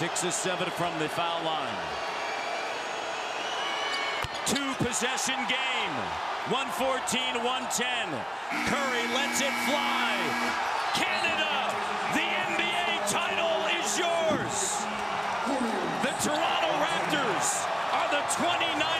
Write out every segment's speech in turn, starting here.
Six or seven from the foul line. Two possession game. 114 110. Curry lets it fly. Canada, the NBA title is yours. The Toronto Raptors are the 2019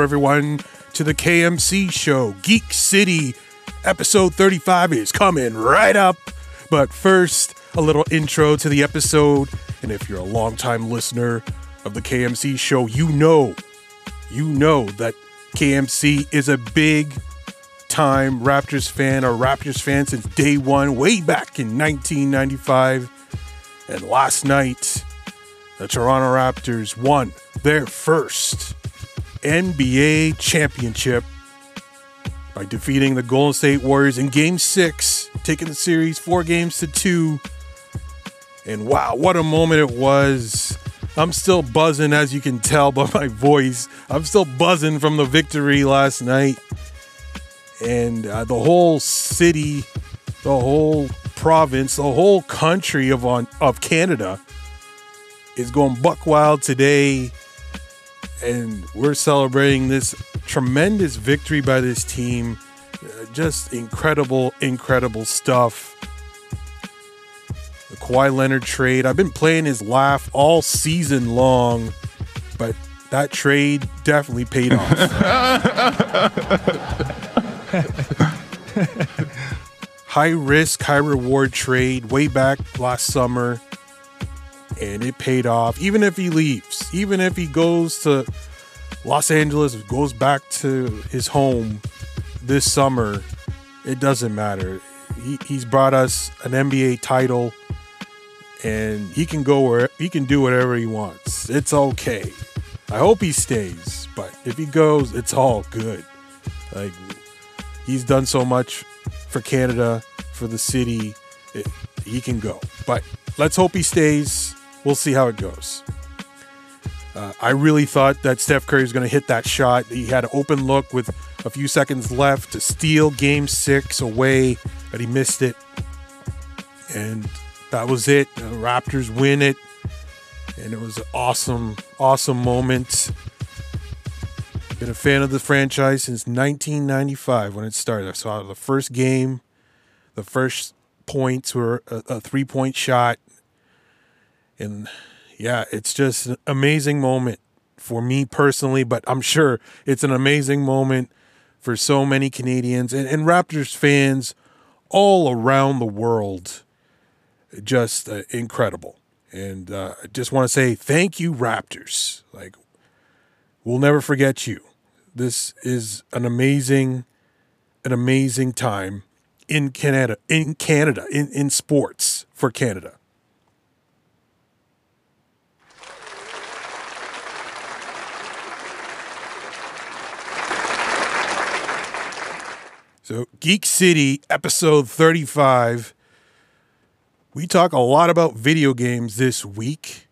Welcome, everyone, to the KMC show. Geek City episode 35 is coming right up. But first, a little intro to the episode. And if you're a longtime listener of the KMC show, you know, you know that KMC is a big time Raptors fan, a Raptors fan since day one, way back in 1995. And last night, the Toronto Raptors won their first NBA championship by defeating the Golden State Warriors in game six, taking the series four games to two. And wow, what a moment it was. I'm still buzzing, as you can tell by my voice. I'm still buzzing from the victory last night. And uh, the whole city, the whole province, the whole country of, on, of Canada is going buck wild today and we're celebrating this tremendous victory by this team. Uh, Just incredible, incredible stuff. The Kawhi Leonard trade. I've been playing his laugh all season long, but that trade definitely paid off. high risk, high reward trade way back last summer and it paid off. Even if he leaves, even if he goes to Los Angeles, goes back to his home this summer, it doesn't matter. He, he's brought us an NBA title, and he can go where he can do whatever he wants. It's okay. I hope he stays, but if he goes, it's all good. Like he's done so much for Canada, for the city. It, he can go, but let's hope he stays. We'll see how it goes. Uh, I really thought that Steph Curry was going to hit that shot. He had an open look with a few seconds left to steal game six away, but he missed it. And that was it. The Raptors win it. And it was an awesome, awesome moment. Been a fan of the franchise since 1995 when it started. I saw the first game. The first points were a, a three point shot. And yeah, it's just an amazing moment for me personally, but I'm sure it's an amazing moment for so many Canadians and, and Raptors fans all around the world. Just uh, incredible. And uh, I just want to say thank you, Raptors. Like, we'll never forget you. This is an amazing, an amazing time in Canada, in Canada, in, in sports for Canada. So, Geek City, episode 35. We talk a lot about video games this week.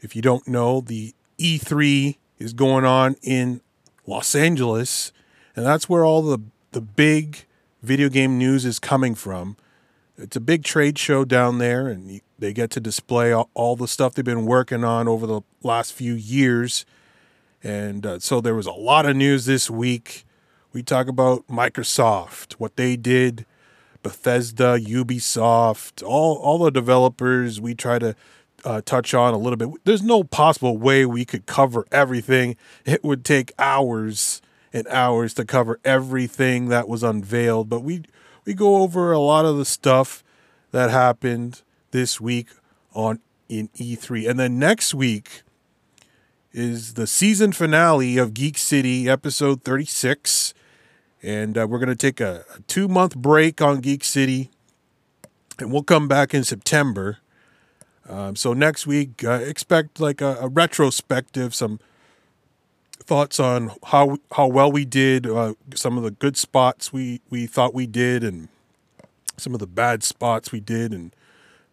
If you don't know, the E3 is going on in Los Angeles, and that's where all the, the big video game news is coming from. It's a big trade show down there, and they get to display all, all the stuff they've been working on over the last few years. And uh, so there was a lot of news this week. We talk about Microsoft, what they did Bethesda, Ubisoft, all all the developers we try to uh, touch on a little bit. There's no possible way we could cover everything. It would take hours and hours to cover everything that was unveiled, but we we go over a lot of the stuff that happened this week on in E3. And then next week is the season finale of Geek City episode 36 and uh, we're going to take a, a two month break on Geek City, and we'll come back in September. Um, so next week, uh, expect like a, a, retrospective, some thoughts on how how well we did, uh, some of the good spots we we thought we did, and some of the bad spots we did, and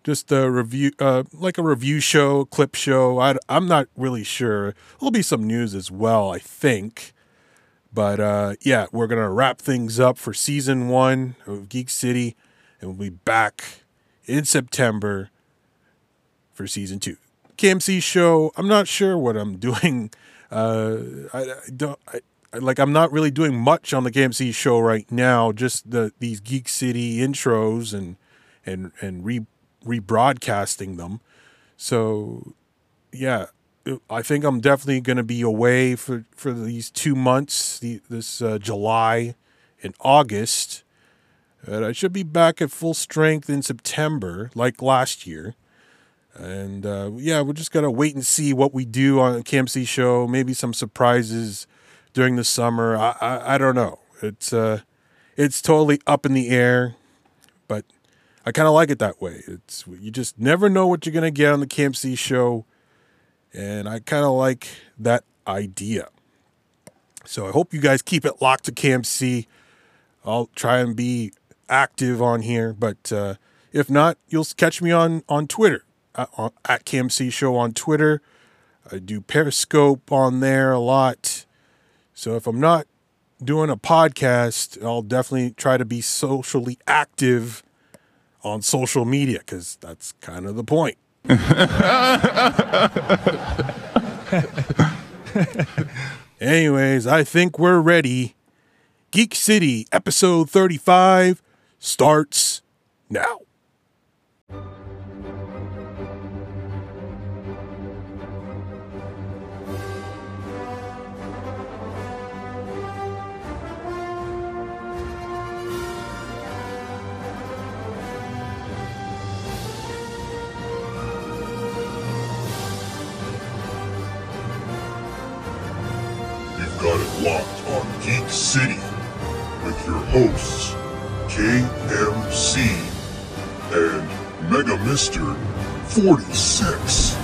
just a review, uh, like a review show, clip show. I, I'm not really sure. There'll be some news as well, I think. But uh, yeah, we're going to wrap things up for season one of Geek City, and we'll be back in September for season two. KMC show, I'm not sure what I'm doing. Uh, I, I don't. I, like I'm not really doing much on the KMC show right now. Just the these Geek City intros and and and re rebroadcasting them. So yeah, I think I'm definitely going to be away for, for these two months, the, this uh, July and August. And I should be back at full strength in September, like last year. And uh, yeah, we're just going to wait and see what we do on the KMC show. Maybe some surprises during the summer. I, I, I don't know. It's, uh, it's totally up in the air, but I kind of like it that way. It's You just never know what you're going to get on the KMC show and I kind of like that idea. So I hope you guys keep it locked to KMC. I'll try and be active on here, but uh, if not, you'll catch me on on Twitter at, at KMC Show on Twitter. I do Periscope on there a lot. So if I'm not doing a podcast, I'll definitely try to be socially active on social media because that's kind of the point. Anyways, I think we're ready. Geek City episode 35 starts now. City with your hosts, KMC and Mega Mister 46.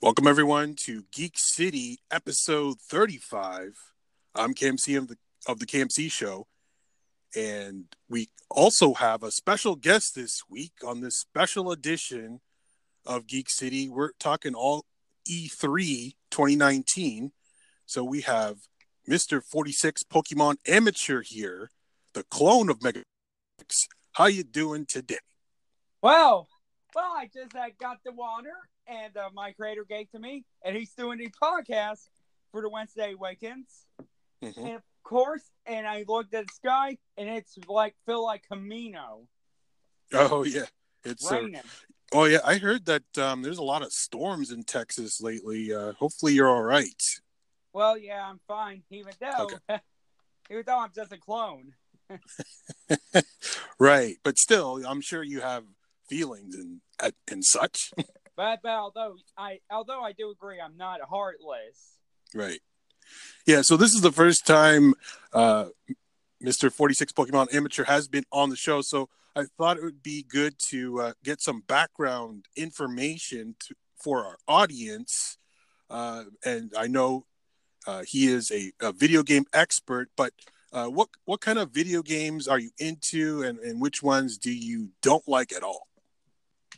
Welcome everyone to Geek City episode 35. I'm KMC of the of the KMC show and we also have a special guest this week on this special edition of Geek City. We're talking all E3 2019. So we have Mr. 46 Pokemon Amateur here, the clone of Mega. How you doing today? Well, well, I just uh, got the water, and uh, my creator gave to me, and he's doing a podcast for the Wednesday weekends. Mm-hmm. And of course, and I looked at the sky, and it's like feel like Camino Oh yeah, it's uh, raining. Oh yeah. I heard that um, there's a lot of storms in Texas lately. Uh, hopefully you're all right. Well, yeah, I'm fine, even though, even though I'm just a clone. Right, but still, I'm sure you have feelings and and such. But, but although I, although I do agree, I'm not heartless. Right. Yeah, so this is the first time uh, Mr. 46 Pokemon Amateur has been on the show. So I thought it would be good to uh, get some background information to, for our audience. Uh, and I know uh, he is a, a video game expert, but uh, what what kind of video games are you into, and, and which ones do you don't like at all?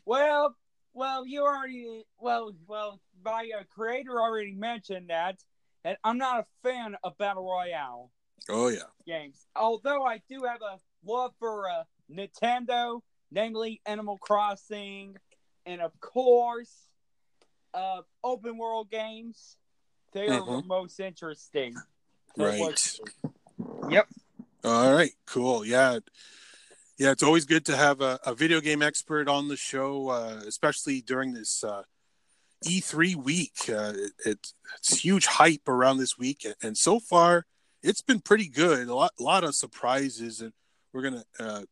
Well, well, you already, well, well, my uh, creator already mentioned that, and I'm not a fan of battle royale. Oh yeah, games. Although I do have a love for uh, Nintendo, namely Animal Crossing, and of course, uh, open world games. They are Mhm. most interesting. Right. Yep. All right, cool. Yeah. Yeah, it's always good to have a, a video game expert on the show, uh, especially during this uh, E3 week. Uh, it, it's, it's huge hype around this week, and so far it's been pretty good. A lot, lot of surprises, and we're gonna uh,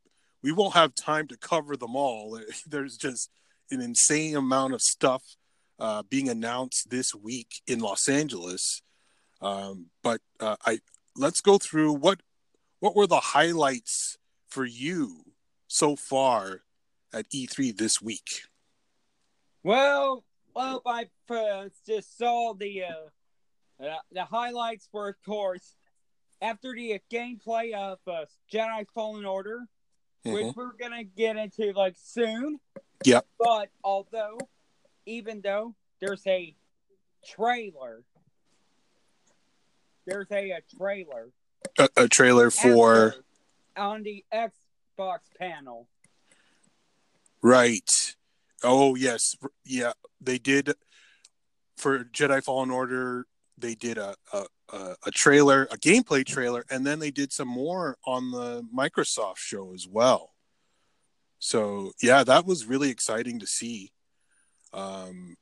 we won't have time to cover them all. There's just an insane amount of stuff uh, being announced this week in Los Angeles. Um, but uh, I let's go through what what were the highlights for you so far at E3 this week? Well, well, I uh, just saw the uh, uh, the highlights were, of course, after the gameplay of uh, Jedi Fallen Order, which Mhm. we're gonna get into like soon. Yep. But although, even though there's a trailer, there's a, a trailer A, a trailer for on the Xbox panel. right. Oh yes, yeah. They did for Jedi Fallen Order. They did a a, a a trailer, a gameplay trailer, and then they did some more on the Microsoft show as well. So yeah, that was really exciting to see. Um,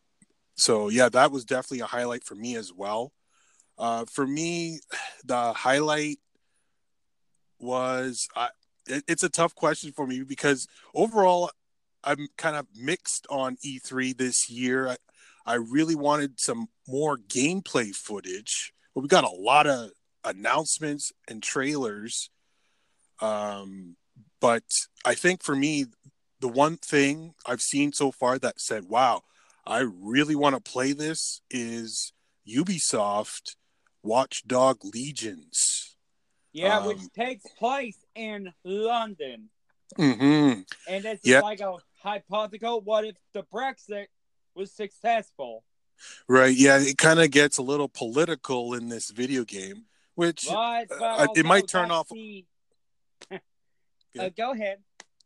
so yeah, that was definitely a highlight for me as well. Uh, for me, the highlight was I. It, it's a tough question for me because overall, I'm kind of mixed on E3 this year. I, I really wanted some more gameplay footage. But we got a lot of announcements and trailers. Um, but I think for me, the one thing I've seen so far that said, wow, I really want to play this is Ubisoft Watch Dogs Legion. Yeah, which Um, takes place in London. Mm-hmm. And it's Yeah. like a hypothetical what if the Brexit was successful? Right. Yeah. It kind of gets a little political in this video game, which But, but uh, it might turn off- the- uh, go ahead.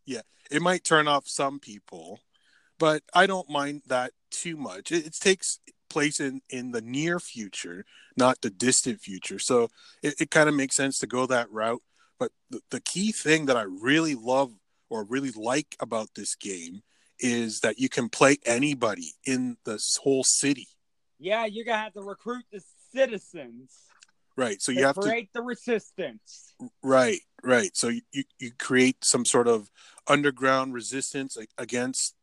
Yeah. It might turn off some people, but I don't mind that too much. It, it takes place in in the near future, not the distant future. So it, it kind of makes sense to go that route. But the, the key thing that I really love or really like about this game is that you can play anybody in this whole city. Yeah, you're gonna have to recruit the citizens Right. So you have to create the resistance. Right, right. So you, you, create some sort of underground resistance against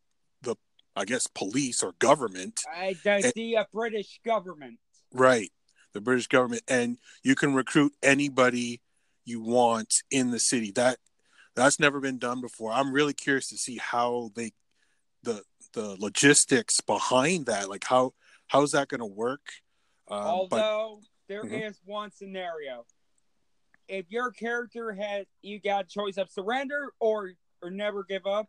the, I guess, police or government. Uh, the Eh. the uh, British government. Right, the British government, and you can recruit anybody you want in the city. That that's never been done before. I'm really curious to see how they, the the logistics behind that. Like how how's that going to work? Um, but Although there is Mhm. one scenario. If your character had you got a choice of surrender or or never give up.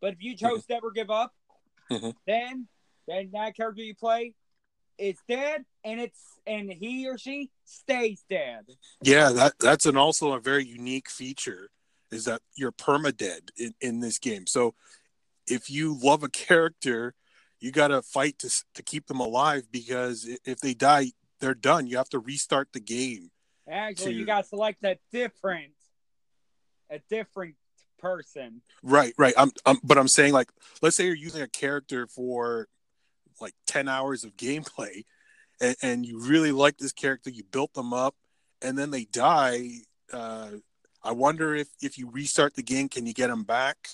But if you chose never give up, Mhm. then then that character you play is dead and it's and he or she stays dead. Yeah, that that's an also a very unique feature is that you're permadead in, in this game. So if you love a character, you got to fight to to keep them alive because if they die, they're done. You have to restart the game. Actually, To- you got to select a different a different person. Right, right. I'm, I'm but I'm saying like let's say you're using a character for like 10 hours of gameplay and, and you really like this character, you built them up and then they die, uh I wonder if if you restart the game can you get them back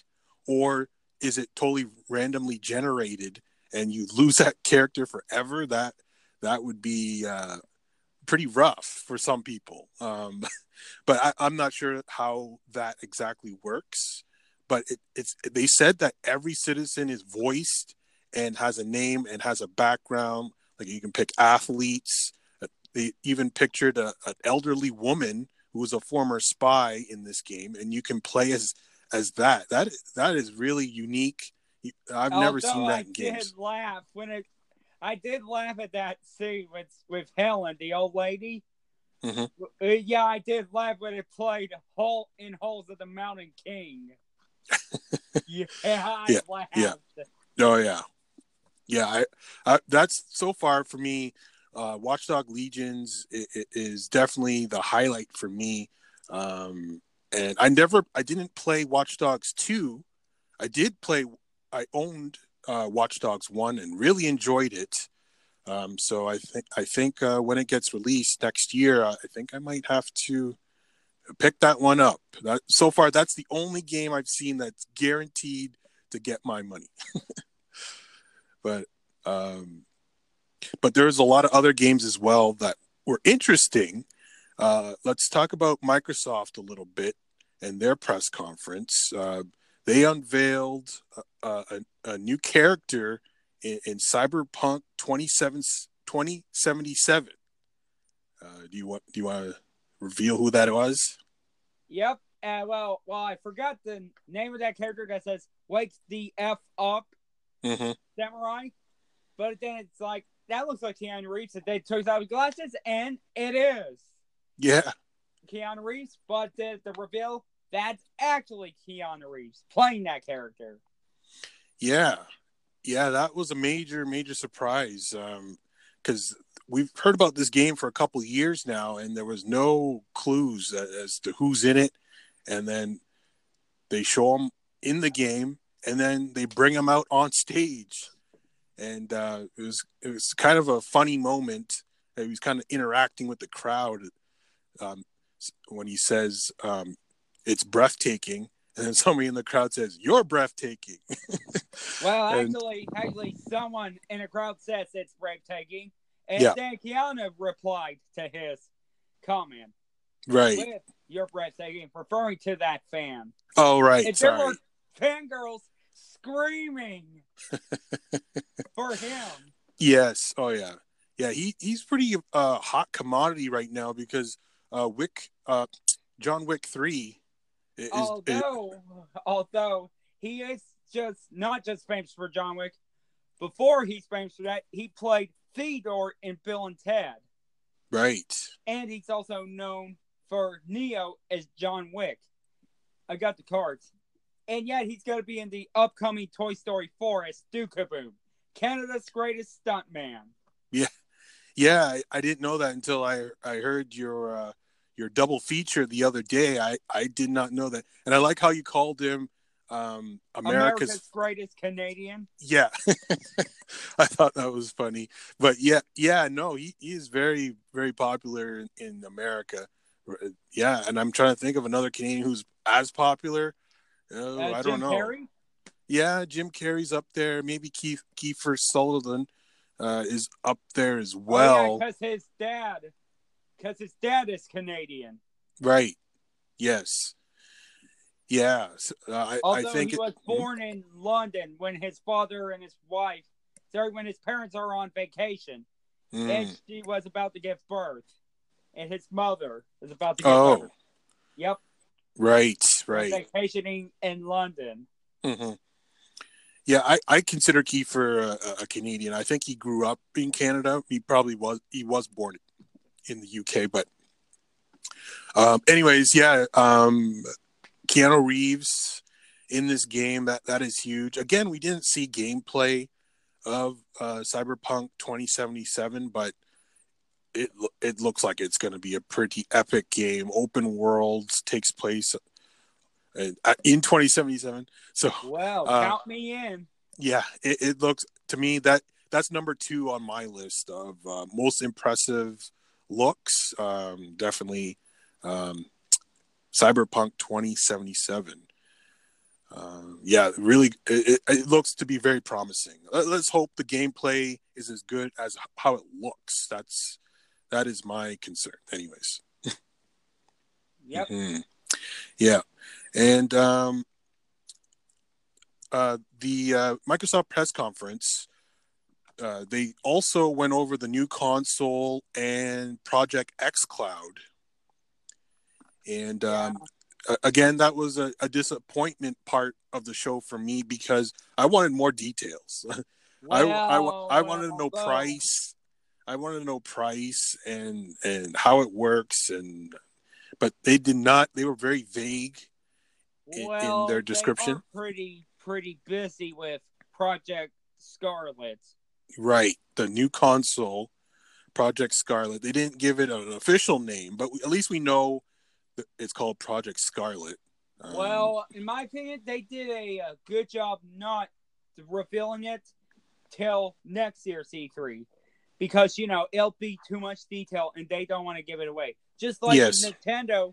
or is it totally randomly generated and you lose that character forever? That that would be uh pretty rough for some people. Um but I, I'm not sure how that exactly works. But it, it's they said that every citizen is voiced and has a name and has a background. Like you can pick athletes. Uh, They even pictured a, an elderly woman who was a former spy in this game, and you can play as as that. That that is really unique. I've never seen that I in games. did laugh when it. I did laugh at that scene with with Helen, the old lady. Mhm. Uh, yeah, I did laugh when it played "Hole in Holes of the Mountain King." yeah, I Yeah, laughed. yeah. Oh yeah, yeah. I, I that's so far for me. Uh, Watch Dogs Legion i- i- is definitely the highlight for me. Um, and I never, I didn't play Watch Dogs 2. I did play, I owned uh, Watch Dogs 1 and really enjoyed it. Um, so I think, I think uh, when it gets released next year, I think I might have to pick that one up. That, so far, that's the only game I've seen that's guaranteed to get my money. but, um, but there's a lot of other games as well that were interesting. Uh, let's talk about Microsoft a little bit and their press conference. Uh, they unveiled a, a, a new character in, in Cyberpunk 27, 2077. Uh, do you want do you want to reveal who that was? Yep. Uh, well, well, I forgot the name of that character that says "Wake the f up, Mm-hmm. samurai," but then it's like that looks like Keanu Reeves that they took out his glasses, and it is Yeah, Keanu Reeves. But the, the reveal that's actually Keanu Reeves playing that character. yeah, yeah. That was a major, major surprise because we've heard about this game for a couple years now, and there was no clues as to who's in it, and then they show him in the game, and then they bring him out on stage, and uh, it was it was kind of a funny moment. He was kind of interacting with the crowd um, when he says um, it's breathtaking. And then somebody in the crowd says, You're breathtaking. well, actually, and, actually, someone in the crowd says it's breathtaking. And yeah. then replied to his comment. Right. With, You're breathtaking, referring to that fan. Oh, right. And Sorry. there were fangirls screaming for him. Yes. Oh, yeah. Yeah, he, he's pretty uh, hot commodity right now because uh, Wick, uh, John Wick 3 Although, it, although he is just not just famous for John Wick. Before he's famous for that, he played Theodore in Bill and Ted. Right. And he's also known for Neo as John Wick. I got the cards. And yet he's going to be in the upcoming Toy Story 4 as Duke Caboom, Canada's greatest stuntman. Yeah. Yeah, I, I, didn't know that until I I heard your uh, your double feature the other day. I I did not know that. And I like how you called him um America's, America's greatest Canadian. yeah. I thought that was funny. But yeah, yeah, no, he, he is very very popular in, in America. Yeah, and I'm trying to think of another Canadian who's as popular. Oh, Uh, I Jim don't know. Carrey. Yeah, Jim Carrey's up there. Maybe Keith Kiefer Sutherland uh, is up there as well. because his dad, because his dad is Canadian. Right. Yes. Yeah. uh, I, I think he it- was born in London when his father and his wife, sorry, when his parents are on vacation, Mm. and she was about to give birth, and his mother is about to give Oh, birth. Yep, right, right. vacationing in London. hmm Yeah, I, I consider Kiefer a, a Canadian. I think he grew up in Canada. He probably was he was born in the UK, but um, anyways, yeah. Um, Keanu Reeves in this game that that is huge. Again, we didn't see gameplay of uh, Cyberpunk 2077, but it it looks like it's going to be a pretty epic game. Open worlds takes place uh, in 2077. So Well, Uh, count me in. yeah, it, it looks to me that that's number two on my list of uh, most impressive looks. Um, definitely um, Cyberpunk 2077. Uh, yeah, really, it, it, looks to be very promising. Let, let's hope the gameplay is as good as how it looks. That's that is my concern, anyways. Yep. Mhm. Yeah, and um, uh, the uh, Microsoft press conference, uh, they also went over the new console and Project xCloud. And um, a- again, that was a, a disappointment part of the show for me because I wanted more details. I, I, wa- I wanted to know well, price. I wanted to know price and and how it works and but they did not they were very vague in- in well, their description. pretty pretty busy with Project Scarlet. Right the new console project scarlet they didn't give it an official name but we, at least we know it's called Project Scarlet. Um, Well, in my opinion, they did a, uh good job not revealing it till next year's E3 because you know it'll be too much detail and they don't want to give it away. Just like Yes. Nintendo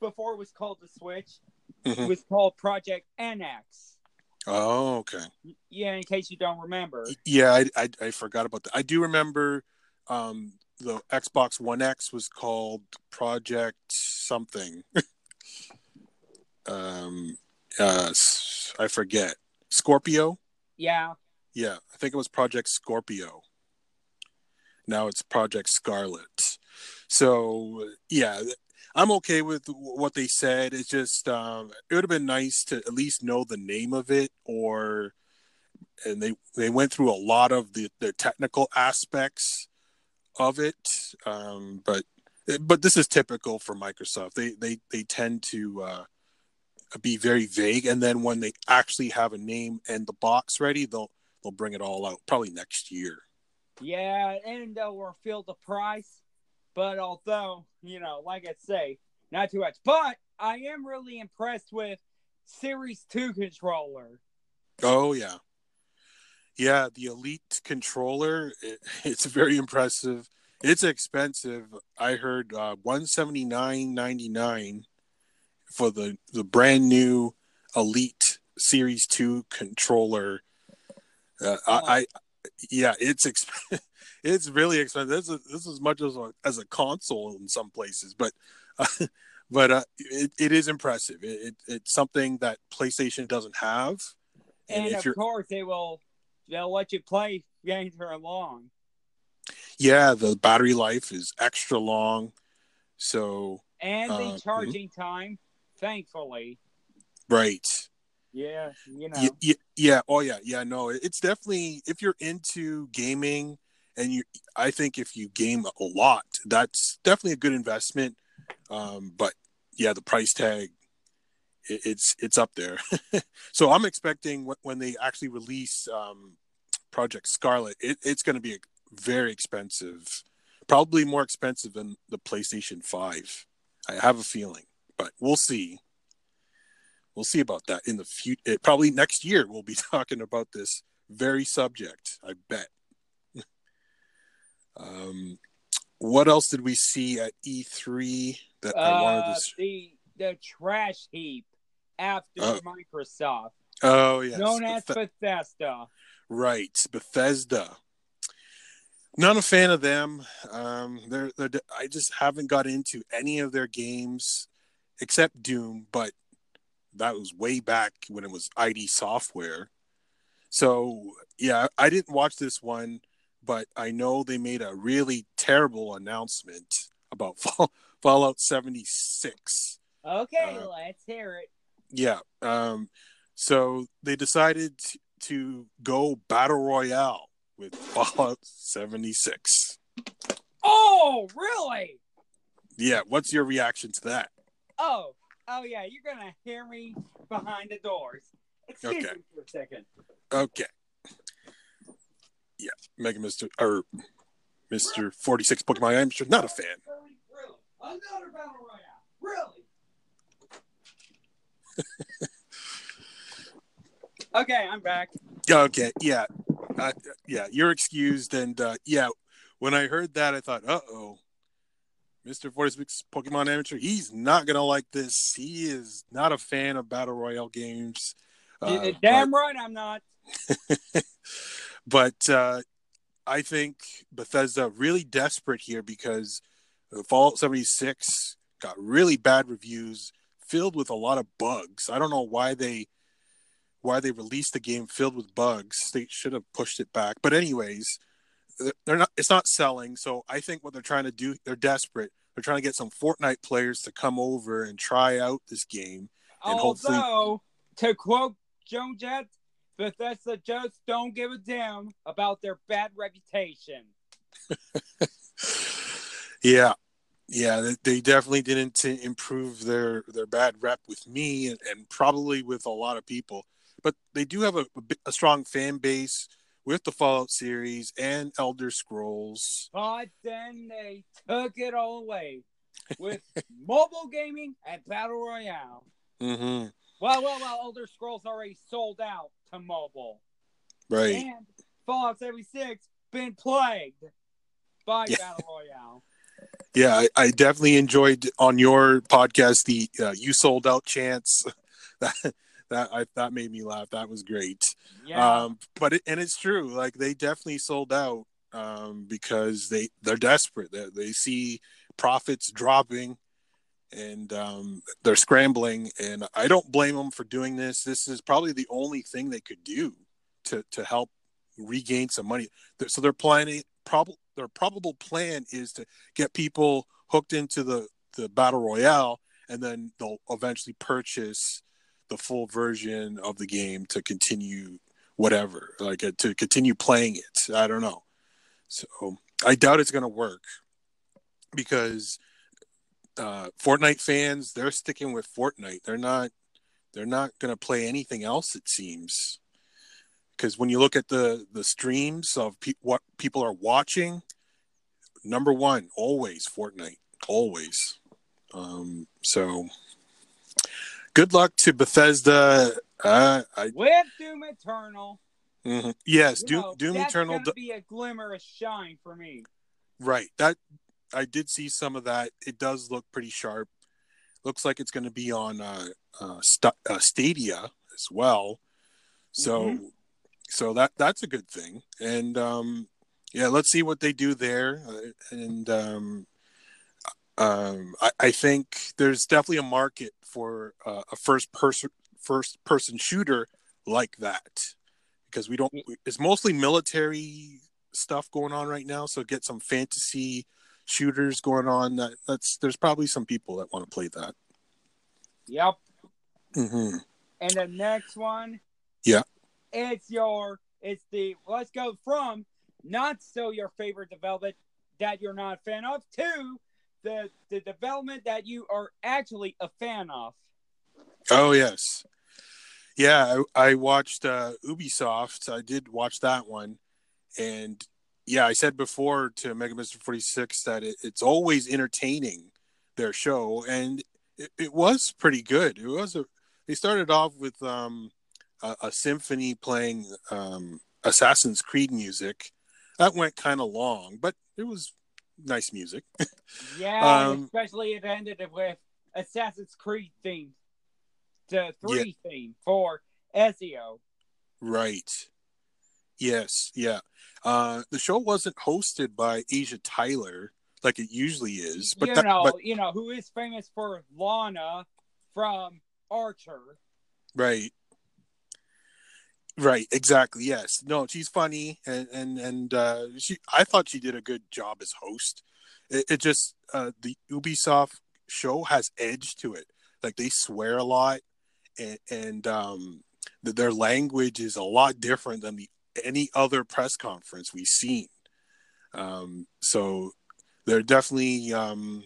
before it was called the Switch, Mhm. it was called Project NX. Oh, okay. Yeah, in case you don't remember. Yeah, I, I I forgot about that. I do remember um the Xbox One X was called Project something. um uh I forget. Scorpio? Yeah, Yeah, I think it was Project Scorpio. Now it's Project Scarlet. So, yeah, I'm okay with what they said. It's just um it would have been nice to at least know the name of it or and they they went through a lot of the the technical aspects of it um but but this is typical for Microsoft they they they tend to uh be very vague and then when they actually have a name and the box ready they'll they'll bring it all out probably next year yeah, and they'll reveal the price. But although, you know, like I say, not too much. But I am really impressed with Series 2 controller. oh yeah. Yeah the elite controller it, it's very impressive. It's expensive. I heard uh 179.99 for the the brand new elite series 2 controller. Uh, I, I yeah it's exp- it's really expensive. This is this is as much as a, as a console in some places but uh, but uh, it, it is impressive. It, it, it's something that playstation doesn't have. And, if of course, they will they'll let you play games for long. yeah the battery life is extra long. So And the Uh, charging time, thankfully. right. Yeah, you know. yeah, yeah, yeah. Oh yeah. Yeah no it's definitely if you're into gaming and you i think if you game a lot that's definitely a good investment um but yeah the price tag it, it's it's up there so i'm expecting when, they actually release um project scarlet it, it's going to be very expensive probably more expensive than the playstation 5 i have a feeling but we'll see we'll see about that in the future. Probably next year we'll be talking about this very subject. I bet. Um, what else did we see at E3 that I wanted Uh, to? see? the trash heap after Oh. Microsoft, Oh yes, known as Bethesda. right, Bethesda. Not a fan of them. Um, they're, they're I just haven't got into any of their games except Doom, but that was way back when it was ID Software. So yeah, I didn't watch this one, but I know they made a really terrible announcement about Fall, Fallout 76. Okay, Uh, let's hear it. Yeah. Um, so they decided to go battle royale with Fallout 76. Oh, really? Yeah. What's your reaction to that? Oh, oh yeah, you're gonna hear me behind the doors. Excuse Okay. me for a second. Okay. Yeah. Mega Mr. or Mr. 46 Pokemon. I'm sure not a fan. Really, really, another battle royale. Really? okay, I'm back. Okay, yeah, uh, yeah, you're excused. And uh, yeah, when I heard that, I thought, uh oh, Mister Forty Six Pokemon Amateur, he's not gonna like this. He is not a fan of battle royale games. Uh, Damn right, I'm not. but uh, I think Bethesda really desperate here because Fallout 76 got really bad reviews, filled with a lot of bugs. I don't know why they why they released the game filled with bugs. They should have pushed it back. But anyways, they're not. It's not selling. So I think what they're trying to do, they're desperate. They're trying to get some Fortnite players to come over and try out this game. And hopefully- Although, to quote Joan Jett, Bethesda just don't give a damn about their bad reputation. yeah, yeah, they- definitely didn't improve their their bad rep with me and, and probably with a lot of people. But they do have a, a, a strong fan base with the Fallout series and Elder Scrolls. But then they took it all away. with mobile gaming and battle royale. Mm-hmm. Well, well, well. Elder Scrolls already sold out to mobile, Right. and Fallout 76 been plagued by Yeah. battle royale. Yeah, I, I definitely enjoyed on your podcast the uh, "you sold out" chance. that that I, that made me laugh. That was great. Yeah, Um, but it, and it's true. Like they definitely sold out um, because they they're desperate. They, they see profits dropping, and um, they're scrambling. And I don't blame them for doing this. This is probably the only thing they could do to to help regain some money. So they're planning. Prob- their probable plan is to get people hooked into the the battle royale, and then they'll eventually purchase the full version of the game to continue whatever, like uh, to continue playing it. I don't know. So I doubt it's going to work because uh, Fortnite fans they're sticking with Fortnite. They're not they're not going to play anything else. It seems because when you look at the the streams of pe- what people are watching, number one always Fortnite, always. Um, so good luck to Bethesda. Uh, I with Doom Eternal. mhm. yes, you Doom, know, Doom that's Eternal. gonna do- be a glimmer of shine for me. Right. That I did see some of that. It does look pretty sharp. Looks like it's going to be on uh, uh, St- uh, Stadia as well. So, so that that's a good thing. And um, yeah, let's see what they do there. Uh, and um, um, I, I think there's definitely a market for uh, a first person first person shooter like that because we don't. It's mostly military stuff going on right now. So get some fantasy shooters going on. That that's there's probably some people that want to play that. Yep. Mm-hmm. And the next one, Yeah. it's your it's the let's go from not so your favorite development that you're not a fan of to the the development that you are actually a fan of. Oh yes, yeah. I, I watched uh, Ubisoft. I did watch that one, and yeah, I said before to Mega Mister Forty Six that it, it's always entertaining their show, and it, it was pretty good. It was a. They started off with um, a, a symphony playing um, Assassin's Creed music. That went kind of long, but it was nice music. Yeah, Um, especially it ended with Assassin's Creed theme, the three theme for Ezio. Right. Yes. Yeah. Uh, the show wasn't hosted by Aisha Tyler like it usually is, but you that, know, but you know who is famous for Lana from Archer. right. Right. Exactly. Yes. No, she's funny, and and and uh, she. I thought she did a good job as host. It, it just uh, the Ubisoft show has edge to it. Like they swear a lot, and and um, th- their language is a lot different than the any other press conference we've seen. Um, so they're definitely, um,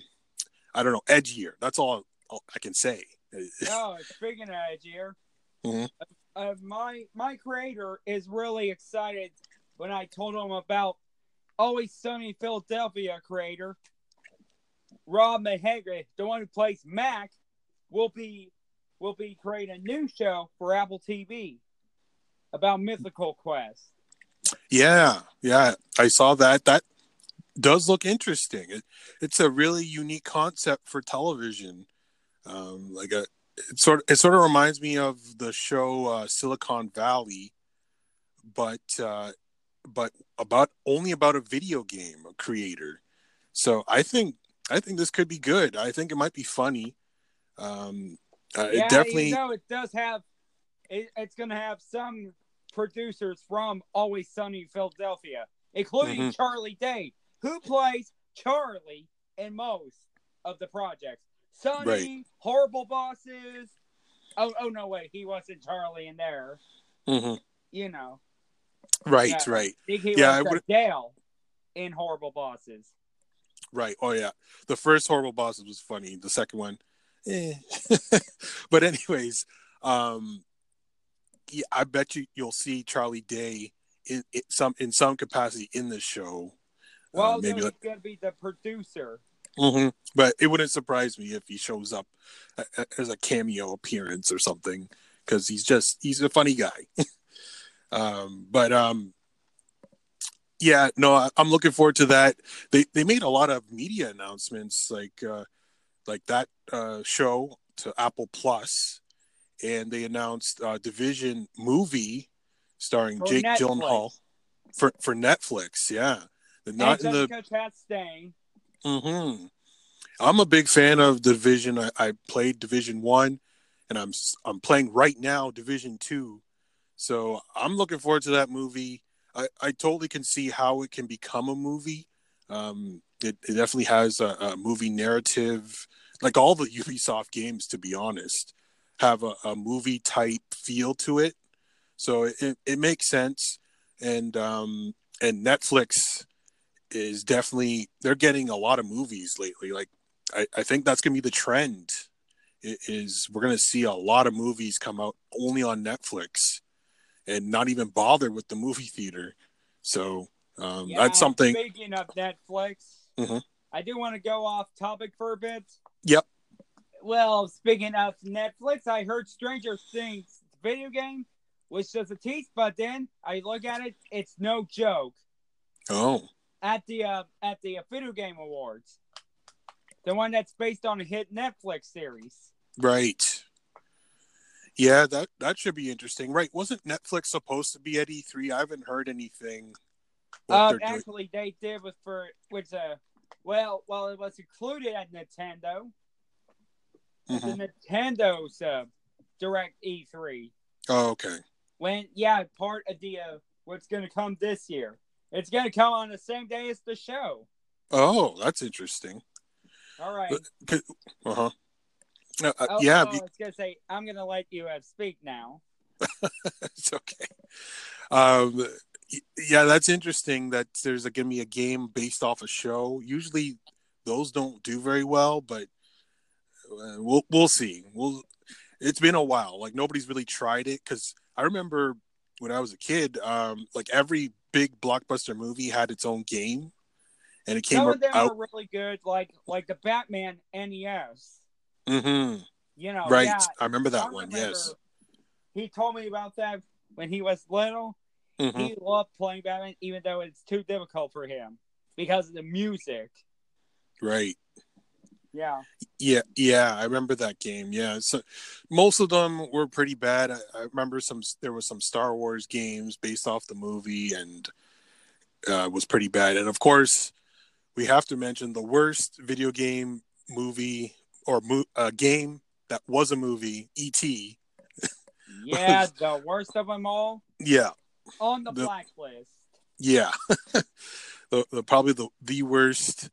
I don't know, edgier. That's all, all I can say. Oh, speaking of Edgier, Mhm. uh, my my creator is really excited when I told him about Always Sunny Philadelphia creator Rob McElhenney, the one who plays Mac, will be will be creating a new show for Apple TV about Mythical Quest. Yeah, yeah, I saw that. That does look interesting. It, it's a really unique concept for television. Um, like a, it sort of, it sort of reminds me of the show uh, Silicon Valley, but uh, but about only about a video game creator. So I think I think this could be good. I think it might be funny. Um, uh, yeah, it definitely. you know, it does have. It, it's going to have some producers from Always Sunny in Philadelphia, including Mhm. Charlie Day, who plays Charlie in most of the projects. Sunny, Right. horrible bosses. Oh, oh no, wait, he wasn't Charlie in there. Mhm. You know, Right, Yeah. right. he, he Yeah, I would- Dale in Horrible Bosses. Right. Oh yeah. The first horrible bosses was funny. The second one, eh. but anyways, um, I bet you you'll see Charlie Day in, in some in some capacity in the show. Well, Uh, maybe no, like, he's going to be the producer hmm But it wouldn't surprise me if he shows up a- a- as a cameo appearance or something because he's just he's a funny guy. um, but um, yeah, no, I- I'm looking forward to that. They they made a lot of media announcements like uh, like that uh, show to Apple Plus, and they announced uh, Division movie starring For Jake Netflix. Gyllenhaal for for Netflix. Yeah, not in the Chastain. hmm I'm a big fan of Division. I, I played Division One, and I'm I'm playing right now Division Two. So I'm looking forward to that movie. I, I totally can see how it can become a movie. Um, it, it definitely has a, a movie narrative, like all the Ubisoft games. To be honest, have a, a movie type feel to it. So it, it makes sense, and um, and Netflix is definitely they're getting a lot of movies lately. Like I, I think that's gonna be the trend. Is we're gonna see a lot of movies come out only on Netflix, and not even bother with the movie theater. So um, Yeah, that's something. Speaking of Netflix, Mhm. I do want to go off topic for a bit. Yep. Well, speaking of Netflix, I heard Stranger Things video game was just a tease, but then I look at it, it's no joke. Oh, At the uh, at the uh, video game awards, the one that's based on a hit Netflix series. right. Yeah, that that should be interesting. Right? Wasn't Netflix supposed to be at E3? I haven't heard anything. Uh, they're doing. actually, they did with for which uh, well, well, it was included at Nintendo. Mhm. The Nintendo's uh, Direct E3. Oh, okay. when yeah part of the uh, what's going to come this year it's going to come on the same day as the show Oh, that's interesting. all right Uh huh. Uh, uh, oh, yeah, oh, be- i was going to say i'm going to let you uh, speak now it's okay. Um, yeah, that's interesting. That there's going to be a game based off a show. Usually, those don't do very well, but we'll we'll see. We'll. It's been a while. Like nobody's really tried it because I remember when I was a kid. Um, like every big blockbuster movie had its own game, and it came some of them out. are really good like like the batman nes Mm-hmm. you know right, yeah, I remember that I one. remember Yes. he told me about that when he was little Mhm. he loved playing batman even though it's too difficult for him because of the music Right. Yeah Yeah, yeah, I remember that game. Yeah, so most of them were pretty bad. I, I remember some. There was some Star Wars games based off the movie, and uh, was pretty bad. And of course, we have to mention the worst video game movie or mo- uh, game that was a movie, E.T. yeah the worst of them all Yeah, on the The- blacklist yeah, the, the probably the the worst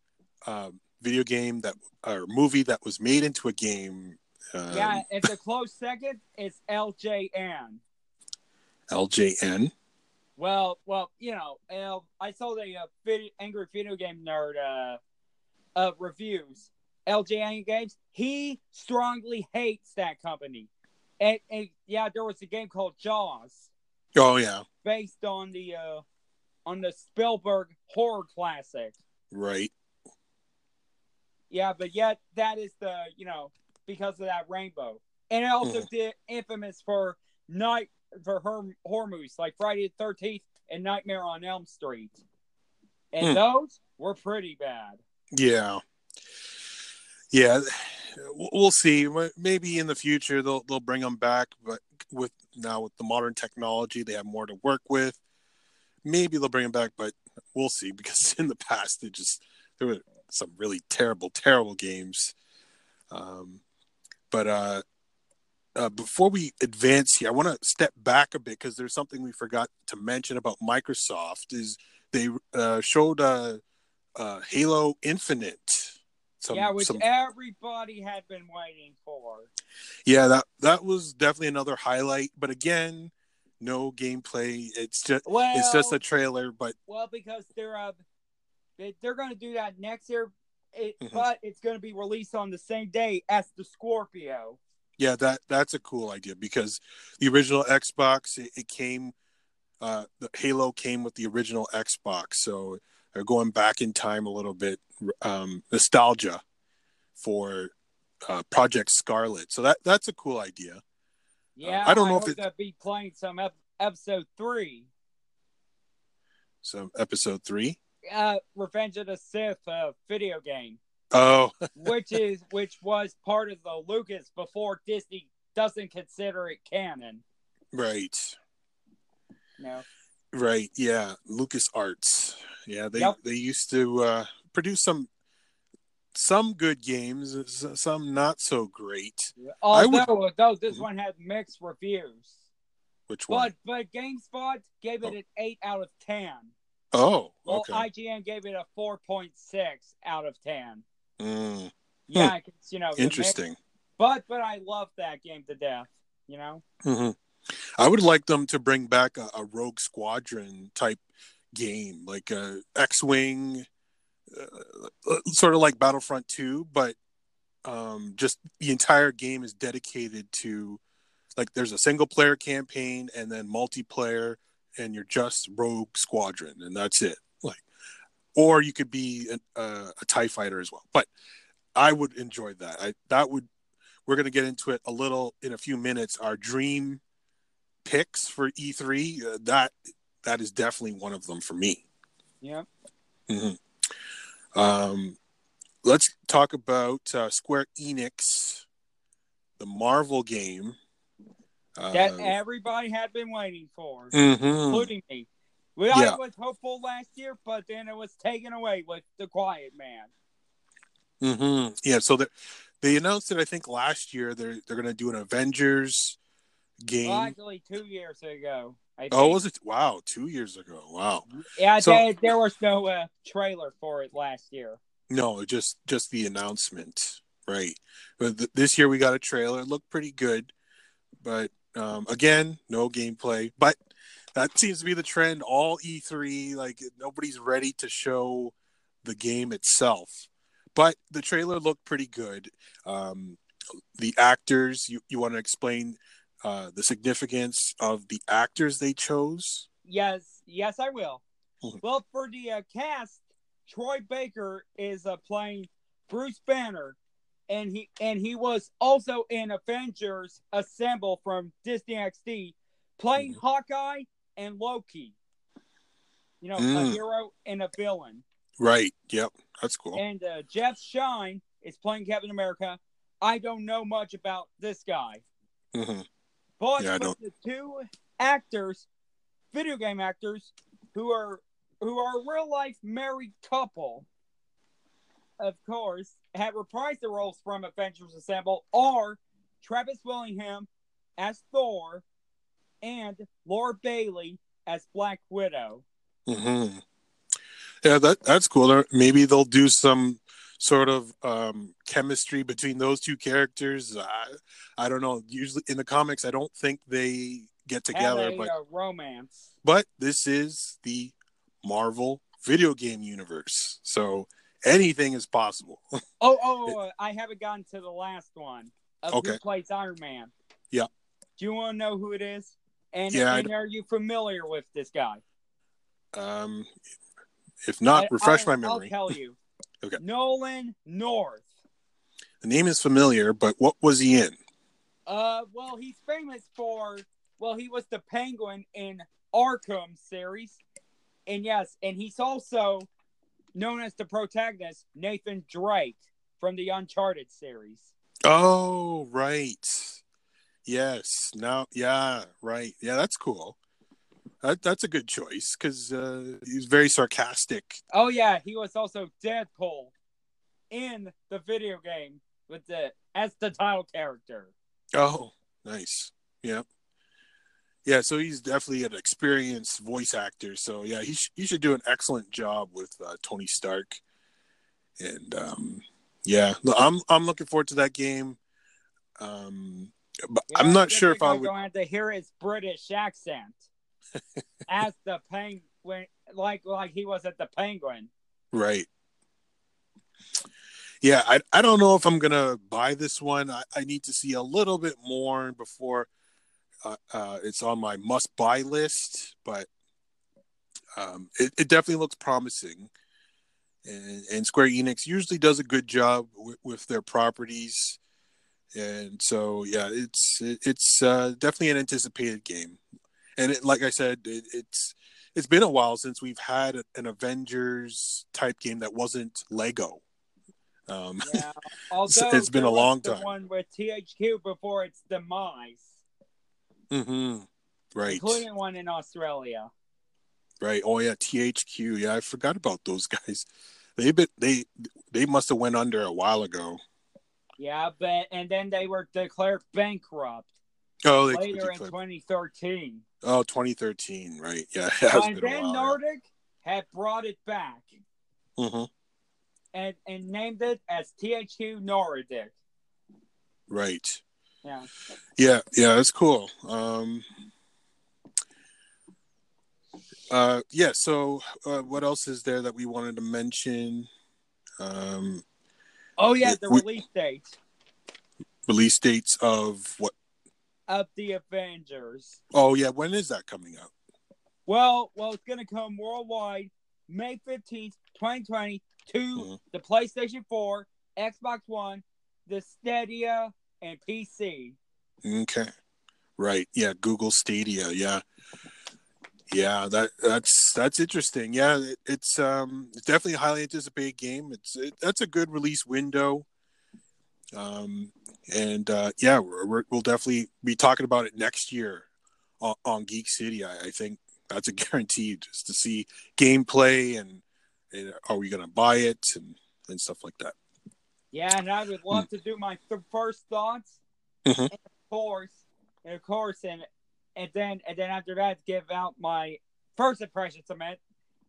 um, video game that or movie that was made into a game. Um, Yeah, it's a close second. It's LJN. LJN. Well, well, you know, I saw the uh, vid- angry video game nerd uh, uh, reviews. LJN Games. He strongly hates that company. And, and yeah, there was a game called Jaws Oh yeah, based on the uh, on the Spielberg horror classic. right. Yeah, but yet that is the you know because of that rainbow, and it also Mhm. did infamous for night for her horror movies like Friday the Thirteenth and Nightmare on Elm Street, and Hmm. those were pretty bad. Yeah, yeah. We'll we'll see. Maybe in the future they'll they'll bring them back, but with now with the modern technology, they have more to work with. Maybe they'll bring them back, but we'll see. Because in the past, they just there were some really terrible, terrible games. Um, but uh, uh, before we advance here, I want to step back a bit because there's something we forgot to mention about Microsoft. Is they uh, showed uh, uh, Halo Infinite. Some, yeah, which some- everybody had been waiting for. yeah, that that was definitely another highlight. But again, no gameplay. It's just Well, it's just a trailer. But well because they're uh, they, they're going to do that next year, it, Mhm. but it's going to be released on the same day as the Scorpio. yeah, that that's a cool idea because the original Xbox it, it came, uh, the Halo came with the original Xbox, so or going back in time a little bit, um, nostalgia for uh, Project Scarlett. So that that's a cool idea. Yeah, I don't know if it- be playing some ep- episode three, So episode three. Uh, Revenge of the Sith uh, video game, Oh, which is which was part of the Lucas before Disney doesn't consider it canon. right, No, right. Yeah, Lucas Arts. Yeah, they Yep. they used to uh, produce some some good games, some not so great. I would- although although this one had mixed reviews, Which one? but but GameSpot gave it Oh. an eight out of ten. Oh, Well. IGN gave it a four point six out of ten. Mm, Yeah, it's, you know, interesting. But but I love that game to death. You know. hmm I would like them to bring back a, a Rogue Squadron type game, like a X-wing, uh, sort of like Battlefront Two, but um, just the entire game is dedicated to like there's a single player campaign and then multiplayer, and you're just Rogue Squadron, and that's it. Like, or you could be a, a, a Tie Fighter as well. But I would enjoy that. I that would we're going to get into it a little in a few minutes. Our dream picks for E3 uh, that that is definitely one of them for me. Yeah. Um, let's talk about uh, Square Enix, the Marvel game. Uh, That everybody had been waiting for, mhm. including me. Well, Yeah. I was hopeful last year, but then it was taken away with The Quiet Man. hmm Yeah, so they they announced it. I think last year they're they're going to do an Avengers game. Well, actually, two years ago. I think. oh, was it? Wow, two years ago. Wow. Yeah, So- there, there was no uh, trailer for it last year. No, just just the announcement, right? But th- this year we got a trailer. It looked pretty good, but um, again, no gameplay. But that seems to be the trend. All E3, like nobody's ready to show the game itself. But the trailer looked pretty good. Um, the actors, you, you want to explain uh, the significance of the actors they chose? Yes, yes, I will. Mhm. Well, for the uh, cast, Troy Baker is uh, playing Bruce Banner, and he and he was also in Avengers Assemble from Disney XD, playing Mhm. Hawkeye and Loki. You know, a Mm. hero and a villain. Right. Yep. That's cool. And uh, Jeff Schine is playing Captain America. I don't know much about this guy. hmm But, Yeah, the two actors, video game actors, who are who are a real life married couple, of course, had reprised the roles from Avengers Assemble are Travis Willingham as Thor and Laura Bailey as Black Widow. Mm-hmm. Yeah, that that's cool. Maybe they'll do some sort of um, chemistry between those two characters. I, I don't know. Usually in the comics, I don't think they get together, but uh, romance. but this is the Marvel video game universe, so anything is possible. Oh, oh, uh, I haven't gotten to the last one. Okay. Who plays Iron Man? Yeah. Do you want to know who it is? And, Yeah, and are you familiar with this guy? um, if not, I- refresh I'll- my memory. I'll tell you. Okay. Nolan North. The name is familiar, but what was he in? Uh, well, he's famous for. Well, he was the Penguin in Arkham series, and yes, and he's also known as the protagonist Nathan Drake from the Uncharted series. Oh, right. Yes. Now, yeah, right. Yeah, that's cool. That, that's a good choice because uh, he's very sarcastic. Oh yeah, he was also Deadpool in the video game with the as the title character. Oh, nice. Yeah. Yeah, so he's definitely an experienced voice actor. So yeah, he sh- he should do an excellent job with uh, Tony Stark. And um, yeah, I'm I'm looking forward to that game. Um, but Yeah, I'm not sure if I would. go have to hear his British accent as the penguin, like like he was at the Penguin. Right. Yeah, I I don't know if I'm gonna buy this one. I, I need to see a little bit more before uh, uh, it's on my must buy list. But um, it, it definitely looks promising. And, and Square Enix usually does a good job with, with their properties, and so yeah, it's it, it's uh, definitely an anticipated game. And it, like I said, it, it's it's been a while since we've had an Avengers type game that wasn't Lego. Um, Yeah. Although it's been a long time. One with THQ before its demise, mhm. Right. including one in Australia. Right. Oh yeah, THQ. Yeah, I forgot about those guys. They been they they must have went under a while ago. Yeah, but and then they were declared bankrupt Oh, they, later in 2013. oh 2013. Right. Yeah, and then. Nordic had brought it back. Mhm. and, and named it as THQ Nordic. Right. Yeah. Yeah. Yeah. That's cool. Um. Uh. Yeah. So, uh, what else is there that we wanted to mention? Um. Oh yeah, the we- release dates. Release dates of what? of the Avengers. Oh yeah. When is that coming out? Well, well, it's gonna come worldwide May fifteenth, twenty twenty, to Mhm. the PlayStation Four, Xbox One, the Stadia, and PC. Okay. Right. Yeah. Google Stadia. Yeah. Yeah. That that's that's interesting. Yeah. It, it's um it's definitely a highly anticipated game. It's it, that's a good release window. Um and uh yeah we're, we'll definitely be talking about it next year on, on Geek City. I, I think that's a guarantee just to see gameplay and, and are we gonna buy it and and stuff like that. Yeah, and I would love to do my th- first thoughts, Mhm. and of course, and of course, and and then and then after that, give out my first impressions of it,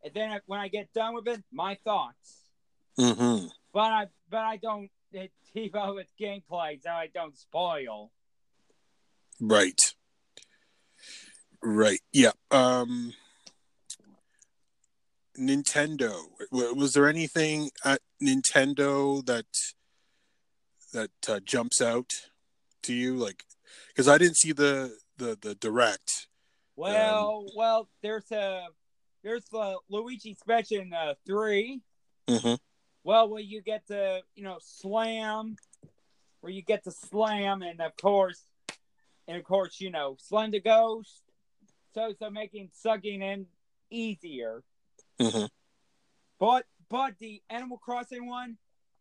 and then when I get done with it, my thoughts. Mm-hmm. But I but I don't uh, TiVo with gameplay, so I don't spoil. Right. Right. Yeah. Um Nintendo. Was there anything at Nintendo that that uh, jumps out to you like cuz I didn't see the the the direct. Well, well, there's a there's the Luigi Special uh, three. mm-hmm. Well, where you get to you know slam, where you get to slam, and of course, and of course, you know, the ghost. So so making sucking in easier. Mm-hmm. But but the Animal Crossing one,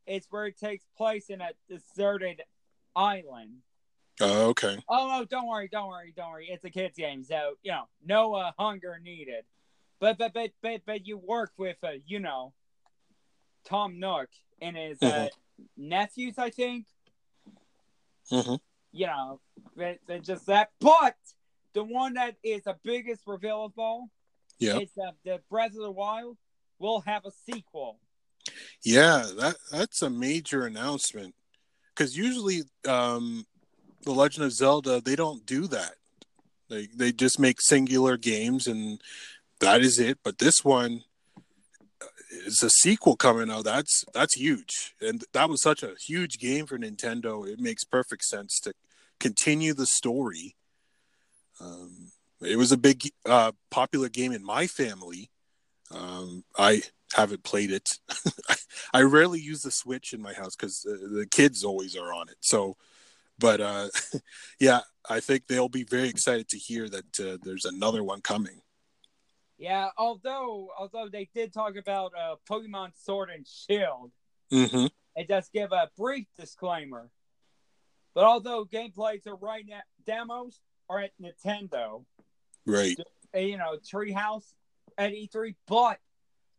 it's where it takes place in a deserted island. Oh, okay. Oh no, don't worry, don't worry, don't worry. It's a kids game, so you know, no uh, hunger needed. But but but but but you work with uh, you know, Tom Nook and his uh, nephews, I think. Mhm. You know, just that. But the one that is the biggest reveal of all Yeah. is that the Breath of the Wild will have a sequel. Yeah, that that's a major announcement cuz usually um the Legend of Zelda they don't do that. They they just make singular games and that is it. But this one is a sequel coming out. That's that's huge, and that was such a huge game for Nintendo. It makes perfect sense to continue the story. Um, it was a big, uh, popular game in my family. Um, I haven't played it. I rarely use the Switch in my house because uh, the kids always are on it. So, but uh, yeah, I think they'll be very excited to hear that uh, there's another one coming. Yeah, although although they did talk about uh, Pokemon Sword and Shield, Mm-hmm. it does give a brief disclaimer. But although gameplays are right now, demos are at Nintendo, Right. you know, Treehouse at E3, but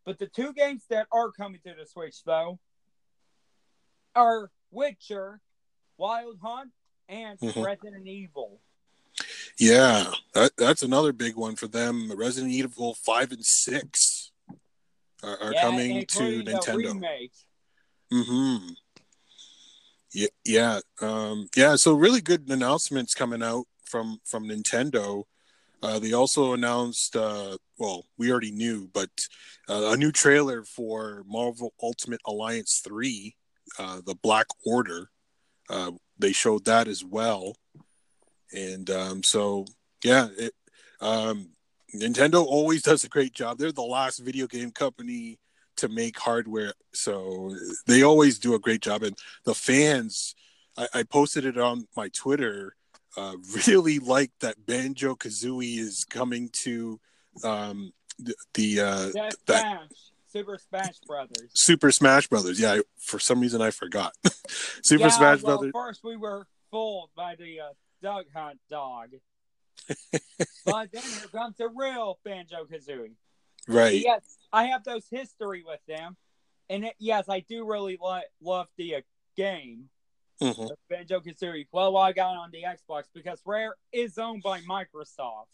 but the two games that are coming to the Switch though are Witcher, Wild Hunt, and Mhm. Resident Evil. Yeah, that, that's another big one for them. Resident Evil five and six are, are Yeah, coming to Nintendo. Mm-hmm. Yeah, yeah, um, yeah. So really good announcements coming out from from Nintendo. Uh, they also announced, uh, well, we already knew, but uh, a new trailer for Marvel Ultimate Alliance three, uh, the Black Order. Uh, they showed that as well, and um, so yeah, it, um, Nintendo always does a great job. They're the last video game company to make hardware, so they always do a great job. And the fans, I, I posted it on my Twitter, uh, really like that Banjo Kazooie is coming to um, the, the uh, That that Smash, Super Smash Brothers. Super Smash Brothers. Yeah, I- for some reason I forgot. Super yeah, Smash well, Brothers. First, we were fooled by the uh, Duck Hunt dog. but then here comes the real Banjo Kazooie. Right. Yes, I have those history with them. And it, yes, I do really li- love the uh, game, Mhm. Banjo Kazooie. Well, I got it on the Xbox because Rare is owned by Microsoft.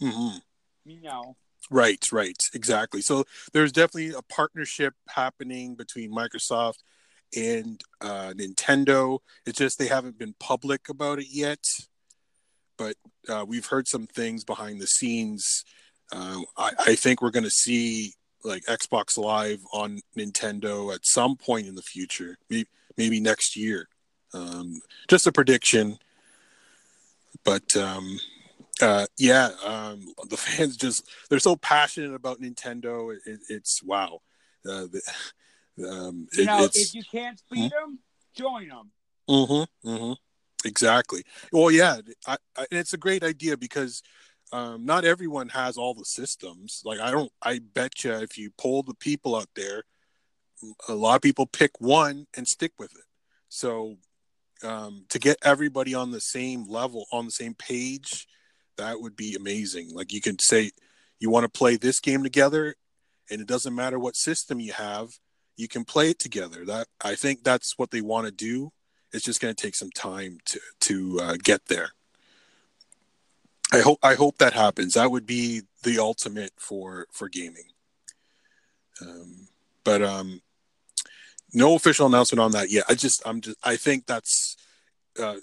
Mm-hmm. You know, Right, right, exactly. So there's definitely a partnership happening between Microsoft and uh, Nintendo. It's just they haven't been public about it yet, but uh, we've heard some things behind the scenes. Um, I, I think we're going to see like Xbox Live on Nintendo at some point in the future, maybe, maybe next year. Um, just a prediction, but um, uh, yeah, um, the fans just they're so passionate about Nintendo. It, it's wow. Uh, the, um, you it- know, if you can't beat them, join them. mm-hmm, mm-hmm, exactly. Well, yeah, I, I, it's a great idea because um, not everyone has all the systems. Like I don't. I bet you if you poll the people out there, a lot of people pick one and stick with it. So um, to get everybody on the same level, on the same page, that would be amazing. Like you can say you want to play this game together, and it doesn't matter what system you have, you can play it together. That I think that's what they want to do. It's just going to take some time to to uh, get there. I hope I hope that happens. That would be the ultimate for for gaming. Um, but um, no official announcement on that yet. I just I'm just I think that's uh,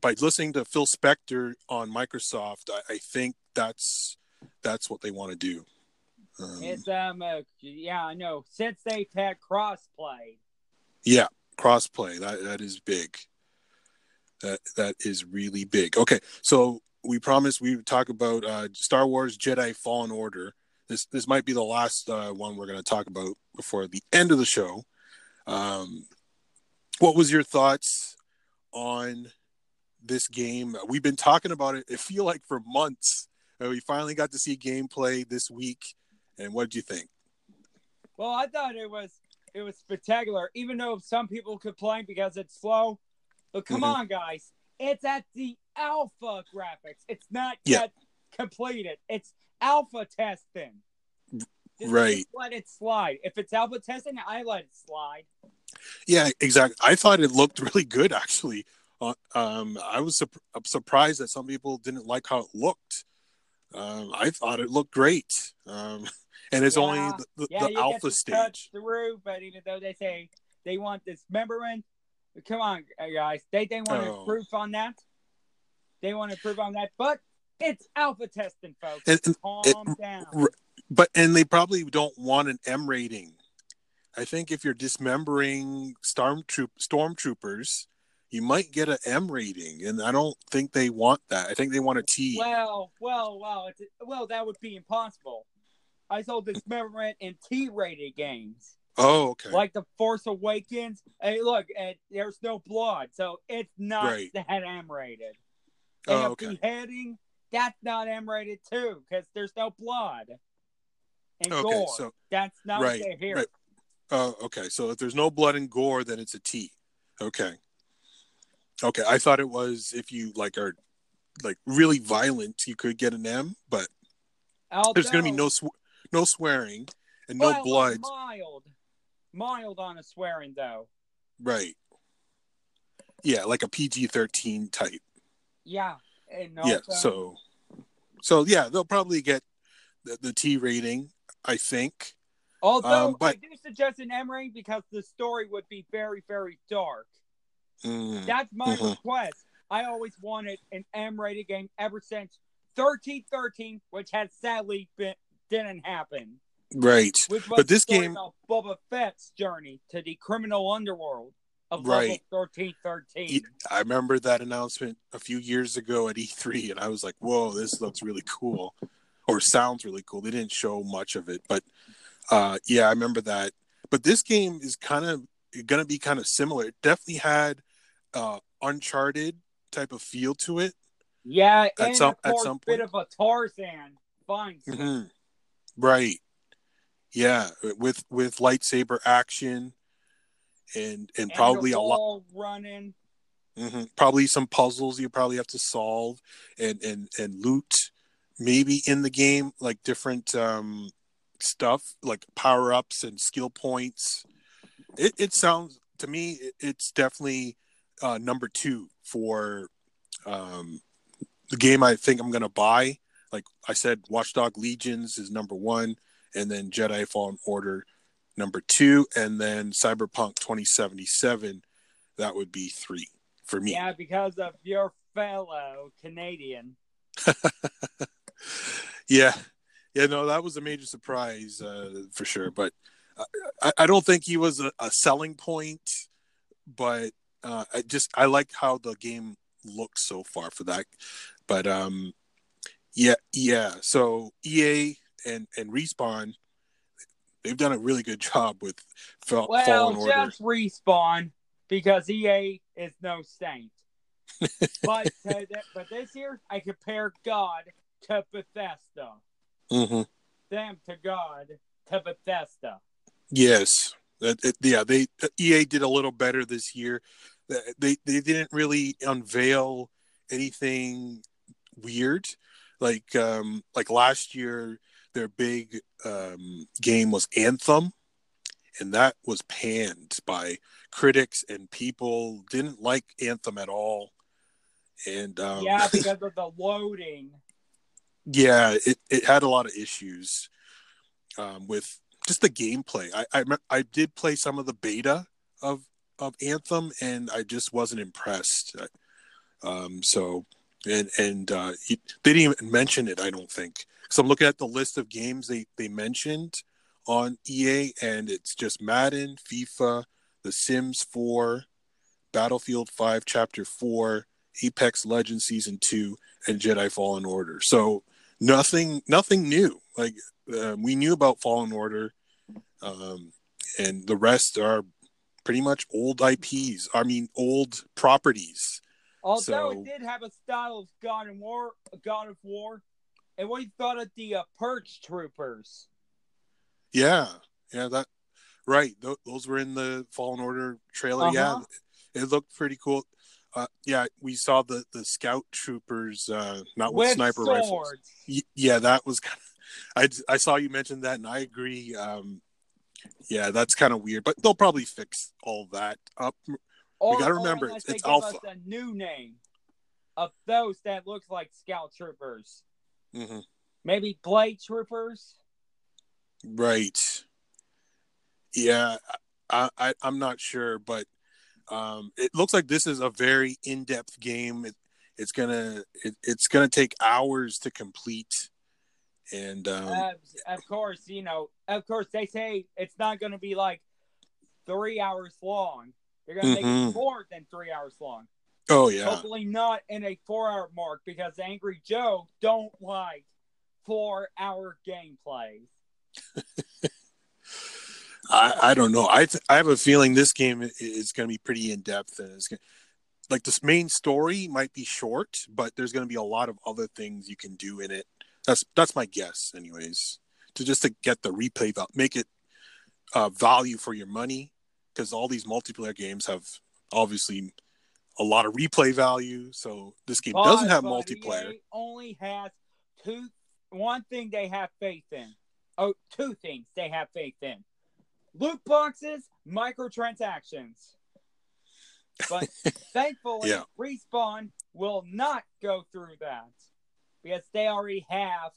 by listening to Phil Spencer on Microsoft. I, I think that's that's what they want to do. Um, It's um, uh, yeah, I know. Since they've had crossplay, yeah, crossplay that that is big. That that is really big. Okay, so we promised we would talk about uh, Star Wars Jedi Fallen Order. This this might be the last uh, one we're going to talk about before the end of the show. Um, what was your thoughts on this game? We've been talking about it. It feel like for months. Uh, we finally got to see gameplay this week. And what did you think? well, I thought it was it was spectacular. Even though some people complain because it's slow, but come Mhm. on, guys, it's at the alpha graphics. It's not Yeah. yet completed. It's alpha testing. Just- Right. let it slide. If it's alpha testing, I let it slide. Yeah, exactly. I thought it looked really good, actually. Uh, um, I was sup- I'm surprised that some people didn't like how it looked. Um, I thought it looked great, um, and it's only the, the, Yeah, the alpha stage. through, but even though they say they want this membrane, come on, uh, guys, they they want to Oh. improve on that. They want to improve on that, but it's alpha testing, folks. And- Calm it- down. But and they probably don't want an M rating. I think if you're dismembering stormtroop stormtroopers, you might get an M rating, and I don't think they want that. I think they want a T. Well, well, well, it's, well, that would be impossible. I sold dismemberment in T-rated games, oh, okay. like The Force Awakens. Hey, look, and there's no blood, so it's not Right. that M-rated. oh, And okay. beheading, that's not M-rated too, because there's no blood and Okay, gore. so that's not right, what they hear. right. Oh, okay. So if there's no blood and gore, then it's a T. Okay. Okay. I thought it was if you like are like really violent, you could get an M, but there's going to be no sw- no swearing and no well, blood. Mild, mild on a swearing though. Right. Yeah, like a PG-13 type. Yeah, and yeah. So, so yeah, they'll probably get the, the T rating. I think. Although Um, but- I do suggest an M rating because the story would be very, very dark. Mm, That's my Mhm. request. I always wanted an M rated game ever since 1313, which has sadly been didn't happen. right. But this game- about Boba Fett's journey to the criminal underworld. of Right. level thirteen thirteen. I remember that announcement a few years ago at E3, and I was like, "Whoa, this looks really cool," or sounds really cool. They didn't show much of it, but uh, yeah, I remember that. But this game is kind of going to be kind of similar. It definitely had uh, Uncharted type of feel to it. Yeah, and some- at some bit of a Tarzan fine. hmm Right. Yeah, with with lightsaber action, and and probably a lot. running. hmm Probably some puzzles you probably have to solve and and and loot maybe in the game like different um stuff like power ups and skill points. It it sounds to me it, it's definitely uh number 2 for um the game I think I'm going to buy. Like I said Watchdog Legions is number 1 and then Jedi Fallen Order number 2 and then Cyberpunk 2077 that would be 3 for me. Yeah, because of your fellow Canadian. yeah yeah no that was a major surprise uh, for sure but I, I don't think he was a, a selling point but uh, i just i like how the game looks so far for that but um yeah yeah so ea and and respawn they've done a really good job with Fa- Well, fallen order just respawn because EA is no saint. but th- but this year, I compare God to Bethesda. hmm Them to God to Bethesda. Yes, it, yeah. They EA did a little better this year. They they didn't really unveil anything weird, like um like last year. Their big um, game was Anthem, and that was panned by critics and people. Didn't like Anthem at all, and um, yeah, because of the loading. Yeah, it, it had a lot of issues um, with just the gameplay. I, I I did play some of the beta of of Anthem, and I just wasn't impressed. Um, so and and uh, he, they didn't even mention it. I don't think. So I'm looking at the list of games they they mentioned on EA, and it's just Madden, FIFA, The Sims 4, Battlefield 5, Chapter 4, Apex Legends Season 2, and Jedi Fallen Order. So nothing nothing new. Like um, we knew about Fallen Order, um, and the rest are pretty much old IPs. I mean, old properties. Although So- it did have a style of God and War, God of War. And what you thought of the uh, Purge Troopers? Yeah, yeah, that right. Th- those were in the Fallen Order trailer. Yeah, Uh-huh. it looked pretty cool. Uh, yeah, we saw the the scout troopers, uh, not with, With sniper swords. rifles. Y- yeah, that was kind of. I I saw you mention that, and I agree. Um, yeah, that's kind of weird, but they'll probably fix all that up. Or, gotta remember, it's- it's alpha. a new name of those that looks like Scout Troopers. hmm Maybe Blade Troopers. Right. Yeah, I, I I'm not sure, but um, it looks like this is a very in-depth game. It, it's gonna it, it's gonna take hours to complete, and um, Uh, of course, you know, of course, they say it's not going to be like three hours long. They're going to make it more than three hours long. oh yeah, Hopefully, not in a four-hour mark because Angry Joe don't like four-hour gameplay. I I don't know. I th- I have a feeling this game is gonna be pretty in-depth, and it's gonna, like this main story might be short, but there's gonna be a lot of other things you can do in it. That's that's my guess, anyways. To just to get the replay val- make it uh, value for your money, because all these multiplayer games have obviously a lot of replay value. So this game doesn't have multiplayer. EA only has two. One thing they have faith in. Oh, two things they have faith in: loot boxes, microtransactions. But thankfully, Yeah. respawn will not go through that because they already have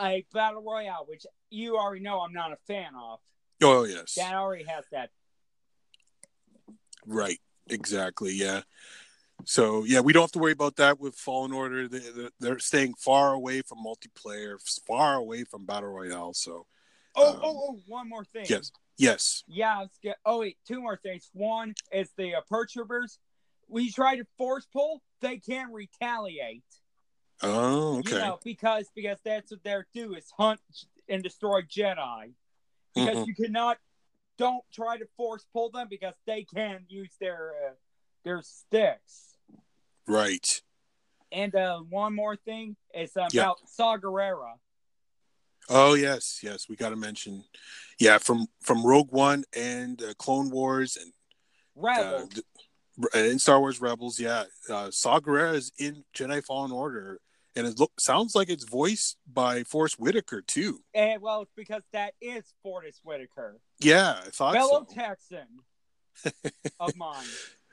a battle royale, which you already know I'm not a fan of. Oh yes, That already has that. Right. Exactly. Yeah. So yeah, we don't have to worry about that with Fallen Order. They, they're- they're staying far away from multiplayer, far away from battle royale. So Oh, Um, oh, oh! One more thing. yes. Yes. Yeah. Let's get, oh wait, two more things. One is the uh, Purge Troopers. When you try to force pull, they can retaliate. Oh, okay. You know, because because that's what they're do is hunt and destroy Jedi. Because Mhm. you cannot don't try to force pull them because they can use their uh, their sticks. Right. And uh, one more thing is uh, Yeah. about Saw Gerrera. Oh yes, yes. We got to mention, yeah, from from Rogue One and uh, Clone Wars and uh, Rebels. th- and Star Wars Rebels. Yeah, uh, Saw Gerrera is in Jedi Fallen Order, and it look sounds like it's voiced by Forest Whitaker too. and well, it's because that is Forest Whitaker, Yeah, I thought fellow so. Texan of mine.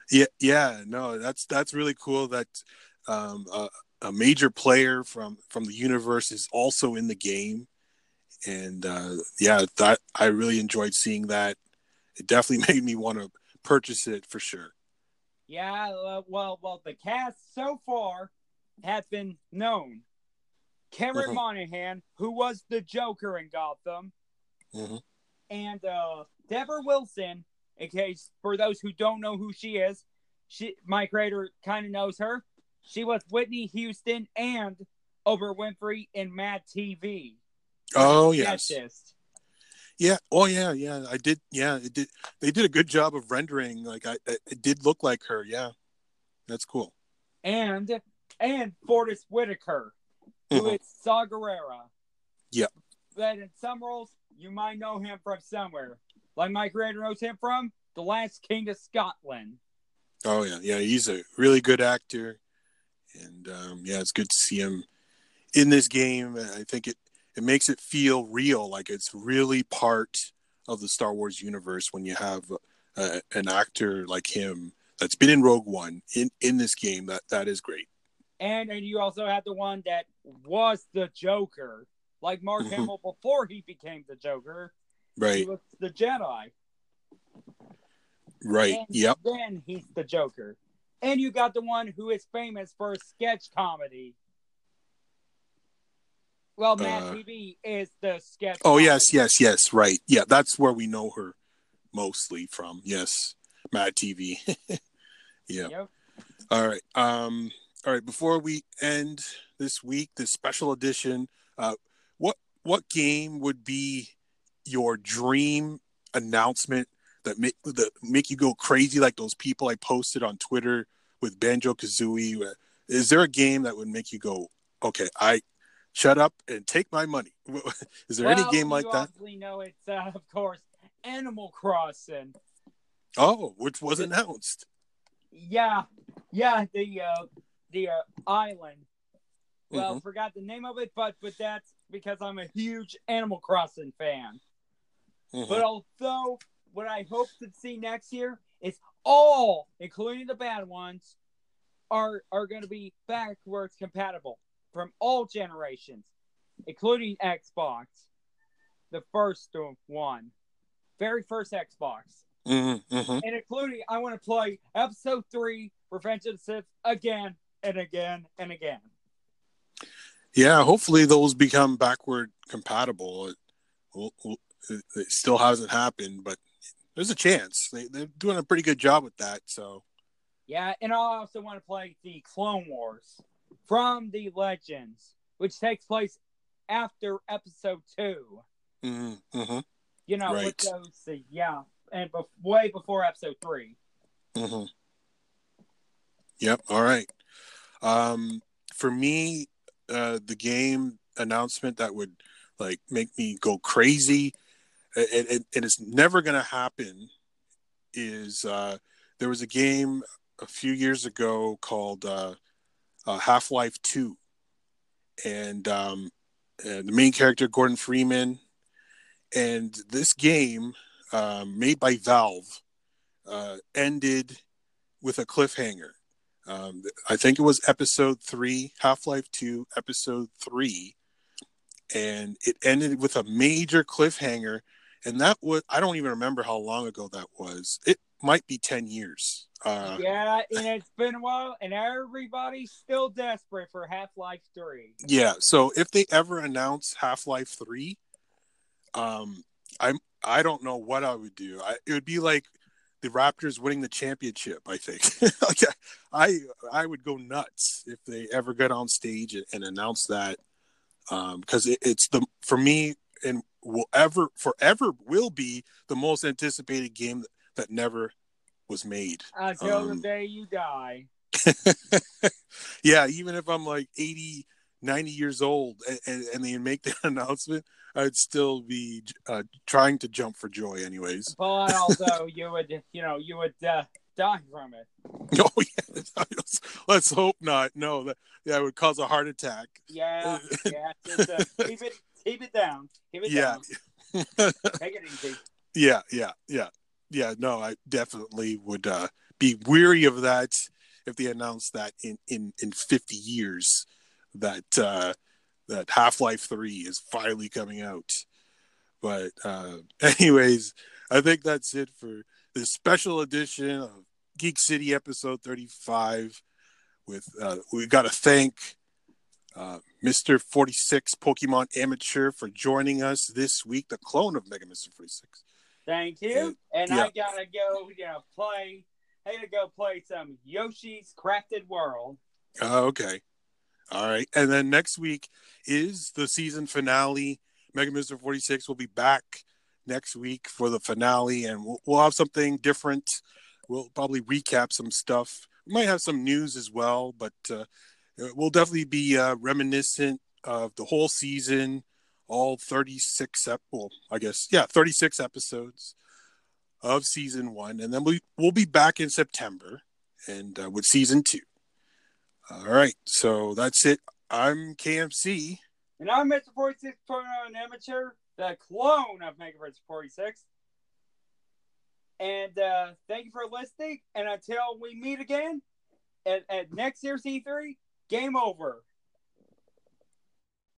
Yeah, yeah, no, that's that's really cool that um, a major player from from the universe is also in the game, and uh, yeah, that I really enjoyed seeing that. It definitely made me want to purchase it for sure. Yeah, uh, well, well, the cast so far have been known. Cameron Mhm. Monaghan, who was the Joker in Gotham, Mhm. and uh, Debra Wilson. In case for those who don't know who she is, she my creator kind of knows her. She was Whitney Houston and Oprah Winfrey in Mad TV. Oh yes, yeah, oh yeah, yeah. I did, yeah. It did. They did a good job of rendering. Like I, it did look like her. Yeah, that's cool. and and Forest Whitaker, who Mhm. is Saw Gerrera. Yep. But in some roles, you might know him from somewhere. Like my creator knows him from The Last King of Scotland. Oh yeah, yeah. He's a really good actor, and um, yeah, it's good to see him in this game. I think it it makes it feel real, like it's really part of the Star Wars universe when you have uh, an actor like him that's been in Rogue One in in this game. That that is great. And and you also had the one that was the Joker. Like Mark Mhm. Hamill before he became the Joker. Right. He was the Jedi. right. And Yep. then he's the Joker. And you got the one who is famous for sketch comedy. Well, Matt Uh, TV is the sketch. Oh comedy. yes, yes, yes. Right. Yeah, that's where we know her mostly from. Yes, Mad TV. yeah. Yep. All right. Um. All right. Before we end this week, this special edition, uh, what what game would be your dream announcement that make that make you go crazy like those people I posted on Twitter with Banjo Kazooie? Is there a game that would make you go, okay, I shut up and take my money? Is there any game like that? obviously know it's, uh, of course, Animal Crossing. Oh, which was announced. Yeah, yeah, the uh, the uh, island. Well, Mhm. forgot the name of it, but but that's because I'm a huge Animal Crossing fan. Mhm. But although what I hope to see next year is all, including the bad ones, are are going to be backwards compatible from all generations, including Xbox, the first one, very first Xbox, Mhm, mhm. and including I want to play Episode Three, Revenge of the Sith again and again and again. Yeah, hopefully those become backward compatible. It, well, well, it, it still hasn't happened, but there's a chance. They, they're doing a pretty good job with that. So, Yeah, and I also want to play the Clone Wars from the Legends, which takes place after Episode Two. mhm, mhm, You know, Right. with those, uh, yeah, and bef- way before Episode Three. mhm. Yep. All right. Um, for me, uh, the game announcement that would like make me go crazy, and, and, and it's never going to happen, is uh, there was a game a few years ago called uh, uh, Half Life Two, and um, the main character Gordon Freeman, and this game um, made by Valve uh, ended with a cliffhanger. Um, I think it was episode three, Half Life Two, episode three, and it ended with a major cliffhanger. And that was I don't even remember how long ago that was. It might be ten years. Uh, yeah, and it's been a while, and everybody's still desperate for Half Life Three. Yeah. So if they ever announce Half Life Three, um, I'm I don't know what I would do. I, it would be like the Raptors winning the championship. I think. like I I would go nuts if they ever got on stage and, and announced that because it, it's the for me and will ever forever will be the most anticipated game that, never was made. Until the Um, day you die. yeah, even if I'm like 80, 90 years old and, and, they make that announcement, I'd still be uh, trying to jump for joy, anyways. But also, you would, you know, you would uh, die from it. Oh yeah, let's hope not. No, that that would cause a heart attack. Yeah, yeah. Just, uh, keep it, keep it down. Keep it Yeah, down. Take it easy. yeah, yeah, yeah, yeah. No, I definitely would uh, be weary of that if they announced that in in in 50 years that uh, that Half Life Three is finally coming out. But uh, anyways, I think that's it for this special edition of Geek City episode 35. With uh, we got to thank uh, Mr. 46 Pokemon Amateur for joining us this week, the clone of Mega Mr. 46. Thank you. And Yeah. I gotta go, you know, play. I gotta go play some Yoshi's Crafted World. Oh, okay. All right. And then next week is the season finale. Mega Mr. 46 will be back next week for the finale, and we'll, we'll have something different. We'll probably recap some stuff. We might have some news as well, but uh, we'll definitely be uh, reminiscent of the whole season, all 36, ep- well, I guess, yeah, 36 episodes of season one. And then we, we'll be back in September and uh, with season two. All right, so that's it. I'm KMC. And I'm Mr. 46 an amateur, the clone of Mega 46. And uh, thank you for listening. And until we meet again at, at next year's E3, game over.